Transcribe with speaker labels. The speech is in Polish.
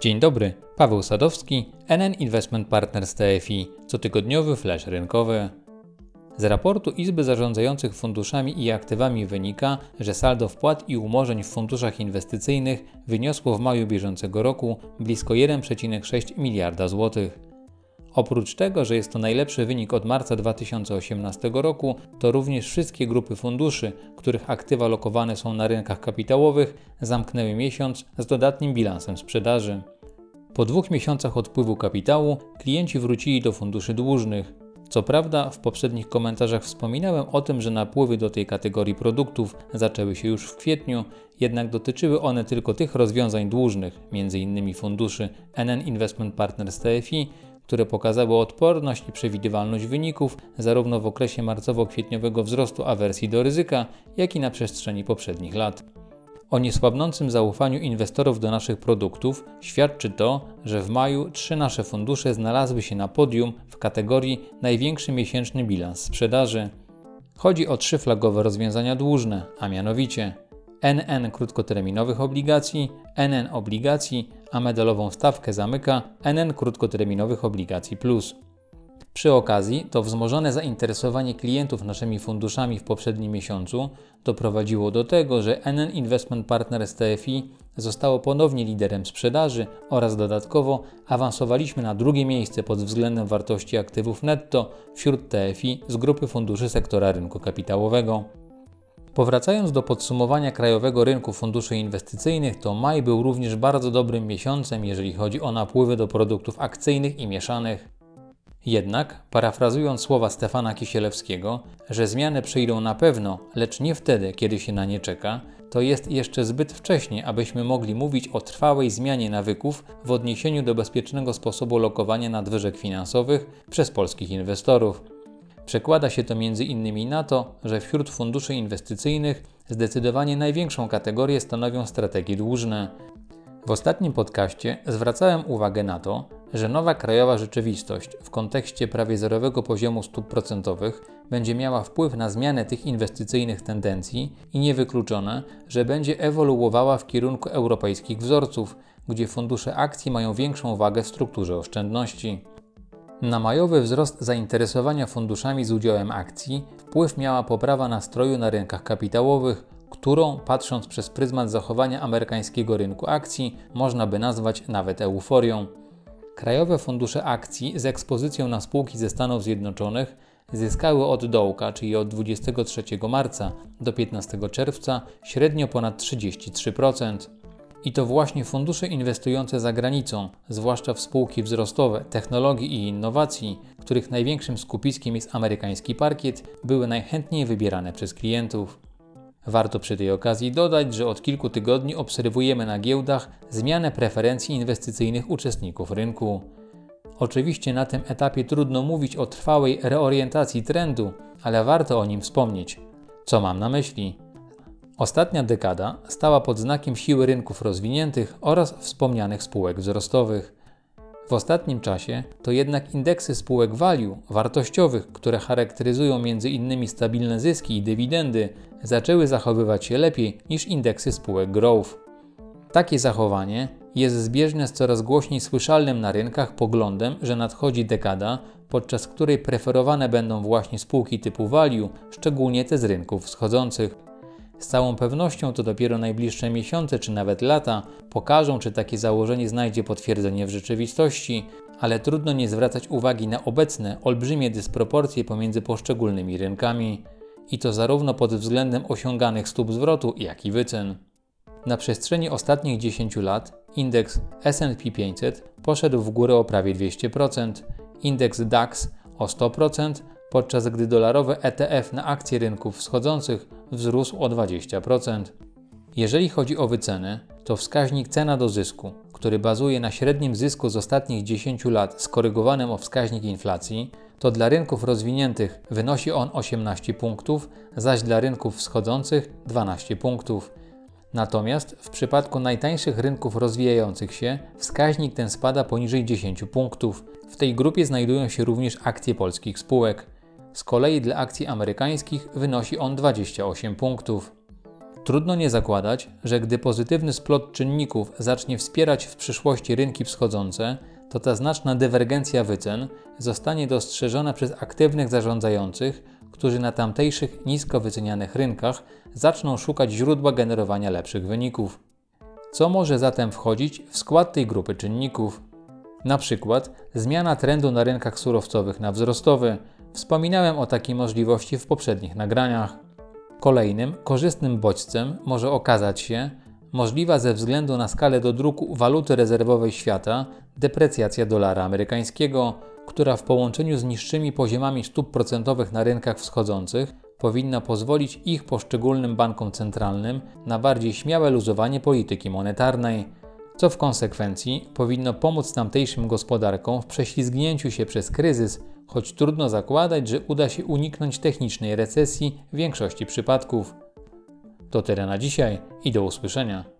Speaker 1: Dzień dobry, Paweł Sadowski, NN Investment Partners TFI, cotygodniowy flash rynkowy. Z raportu Izby Zarządzających Funduszami i Aktywami wynika, że saldo wpłat i umorzeń w funduszach inwestycyjnych wyniosło w maju bieżącego roku blisko 1,6 miliarda złotych. Oprócz tego, że jest to najlepszy wynik od marca 2018 roku, to również wszystkie grupy funduszy, których aktywa lokowane są na rynkach kapitałowych, zamknęły miesiąc z dodatnim bilansem sprzedaży. Po dwóch miesiącach odpływu kapitału klienci wrócili do funduszy dłużnych. Co prawda, w poprzednich komentarzach wspominałem o tym, że napływy do tej kategorii produktów zaczęły się już w kwietniu, jednak dotyczyły one tylko tych rozwiązań dłużnych, m.in. funduszy NN Investment Partners TFI, które pokazały odporność i przewidywalność wyników zarówno w okresie marcowo-kwietniowego wzrostu awersji do ryzyka, jak i na przestrzeni poprzednich lat. O niesłabnącym zaufaniu inwestorów do naszych produktów świadczy to, że w maju trzy nasze fundusze znalazły się na podium w kategorii największy miesięczny bilans sprzedaży. Chodzi o trzy flagowe rozwiązania dłużne, a mianowicie NN krótkoterminowych obligacji, NN obligacji, a medalową stawkę zamyka NN krótkoterminowych obligacji plus. Przy okazji to wzmożone zainteresowanie klientów naszymi funduszami w poprzednim miesiącu doprowadziło do tego, że NN Investment Partners TFI zostało ponownie liderem sprzedaży oraz dodatkowo awansowaliśmy na drugie miejsce pod względem wartości aktywów netto wśród TFI z grupy funduszy sektora rynku kapitałowego. Powracając do podsumowania krajowego rynku funduszy inwestycyjnych, to maj był również bardzo dobrym miesiącem, jeżeli chodzi o napływy do produktów akcyjnych i mieszanych. Jednak, parafrazując słowa Stefana Kisielewskiego, że zmiany przyjdą na pewno, lecz nie wtedy, kiedy się na nie czeka, to jest jeszcze zbyt wcześnie, abyśmy mogli mówić o trwałej zmianie nawyków w odniesieniu do bezpiecznego sposobu lokowania nadwyżek finansowych przez polskich inwestorów. Przekłada się to m.in. na to, że wśród funduszy inwestycyjnych zdecydowanie największą kategorię stanowią strategie dłużne. W ostatnim podcaście zwracałem uwagę na to, że nowa krajowa rzeczywistość w kontekście prawie zerowego poziomu stóp procentowych będzie miała wpływ na zmianę tych inwestycyjnych tendencji i niewykluczone, że będzie ewoluowała w kierunku europejskich wzorców, gdzie fundusze akcji mają większą wagę w strukturze oszczędności. Na majowy wzrost zainteresowania funduszami z udziałem akcji wpływ miała poprawa nastroju na rynkach kapitałowych, którą, patrząc przez pryzmat zachowania amerykańskiego rynku akcji, można by nazwać nawet euforią. Krajowe fundusze akcji z ekspozycją na spółki ze Stanów Zjednoczonych zyskały od dołka, czyli od 23 marca do 15 czerwca, średnio ponad 33%. I to właśnie fundusze inwestujące za granicą, zwłaszcza w spółki wzrostowe, technologii i innowacji, których największym skupiskiem jest amerykański parkiet, były najchętniej wybierane przez klientów. Warto przy tej okazji dodać, że od kilku tygodni obserwujemy na giełdach zmianę preferencji inwestycyjnych uczestników rynku. Oczywiście na tym etapie trudno mówić o trwałej reorientacji trendu, ale warto o nim wspomnieć. Co mam na myśli? Ostatnia dekada stała pod znakiem siły rynków rozwiniętych oraz wspomnianych spółek wzrostowych. W ostatnim czasie to jednak indeksy spółek value, wartościowych, które charakteryzują m.in. stabilne zyski i dywidendy, zaczęły zachowywać się lepiej niż indeksy spółek growth. Takie zachowanie jest zbieżne z coraz głośniej słyszalnym na rynkach poglądem, że nadchodzi dekada, podczas której preferowane będą właśnie spółki typu value, szczególnie te z rynków wschodzących. Z całą pewnością to dopiero najbliższe miesiące czy nawet lata pokażą, czy takie założenie znajdzie potwierdzenie w rzeczywistości, ale trudno nie zwracać uwagi na obecne olbrzymie dysproporcje pomiędzy poszczególnymi rynkami i to zarówno pod względem osiąganych stóp zwrotu, jak i wycen. Na przestrzeni ostatnich 10 lat indeks SP 500 poszedł w górę o prawie 200%, indeks DAX o 100%, podczas gdy dolarowy ETF na akcje rynków wschodzących wzrósł o 20%. Jeżeli chodzi o wyceny, to wskaźnik cena do zysku, który bazuje na średnim zysku z ostatnich 10 lat skorygowanym o wskaźnik inflacji, to dla rynków rozwiniętych wynosi on 18 punktów, zaś dla rynków wschodzących 12 punktów. Natomiast w przypadku najtańszych rynków rozwijających się wskaźnik ten spada poniżej 10 punktów. W tej grupie znajdują się również akcje polskich spółek. Z kolei dla akcji amerykańskich wynosi on 28 punktów. Trudno nie zakładać, że gdy pozytywny splot czynników zacznie wspierać w przyszłości rynki wschodzące, to ta znaczna dywergencja wycen zostanie dostrzeżona przez aktywnych zarządzających, którzy na tamtejszych nisko wycenianych rynkach zaczną szukać źródła generowania lepszych wyników. Co może zatem wchodzić w skład tej grupy czynników? Na przykład zmiana trendu na rynkach surowcowych na wzrostowy. Wspominałem o takiej możliwości w poprzednich nagraniach. Kolejnym korzystnym bodźcem może okazać się możliwa ze względu na skalę dodruku waluty rezerwowej świata deprecjacja dolara amerykańskiego, która w połączeniu z niższymi poziomami stóp procentowych na rynkach wschodzących powinna pozwolić ich poszczególnym bankom centralnym na bardziej śmiałe luzowanie polityki monetarnej, co w konsekwencji powinno pomóc tamtejszym gospodarkom w prześlizgnięciu się przez kryzys, choć trudno zakładać, że uda się uniknąć technicznej recesji w większości przypadków. To tyle na dzisiaj i do usłyszenia.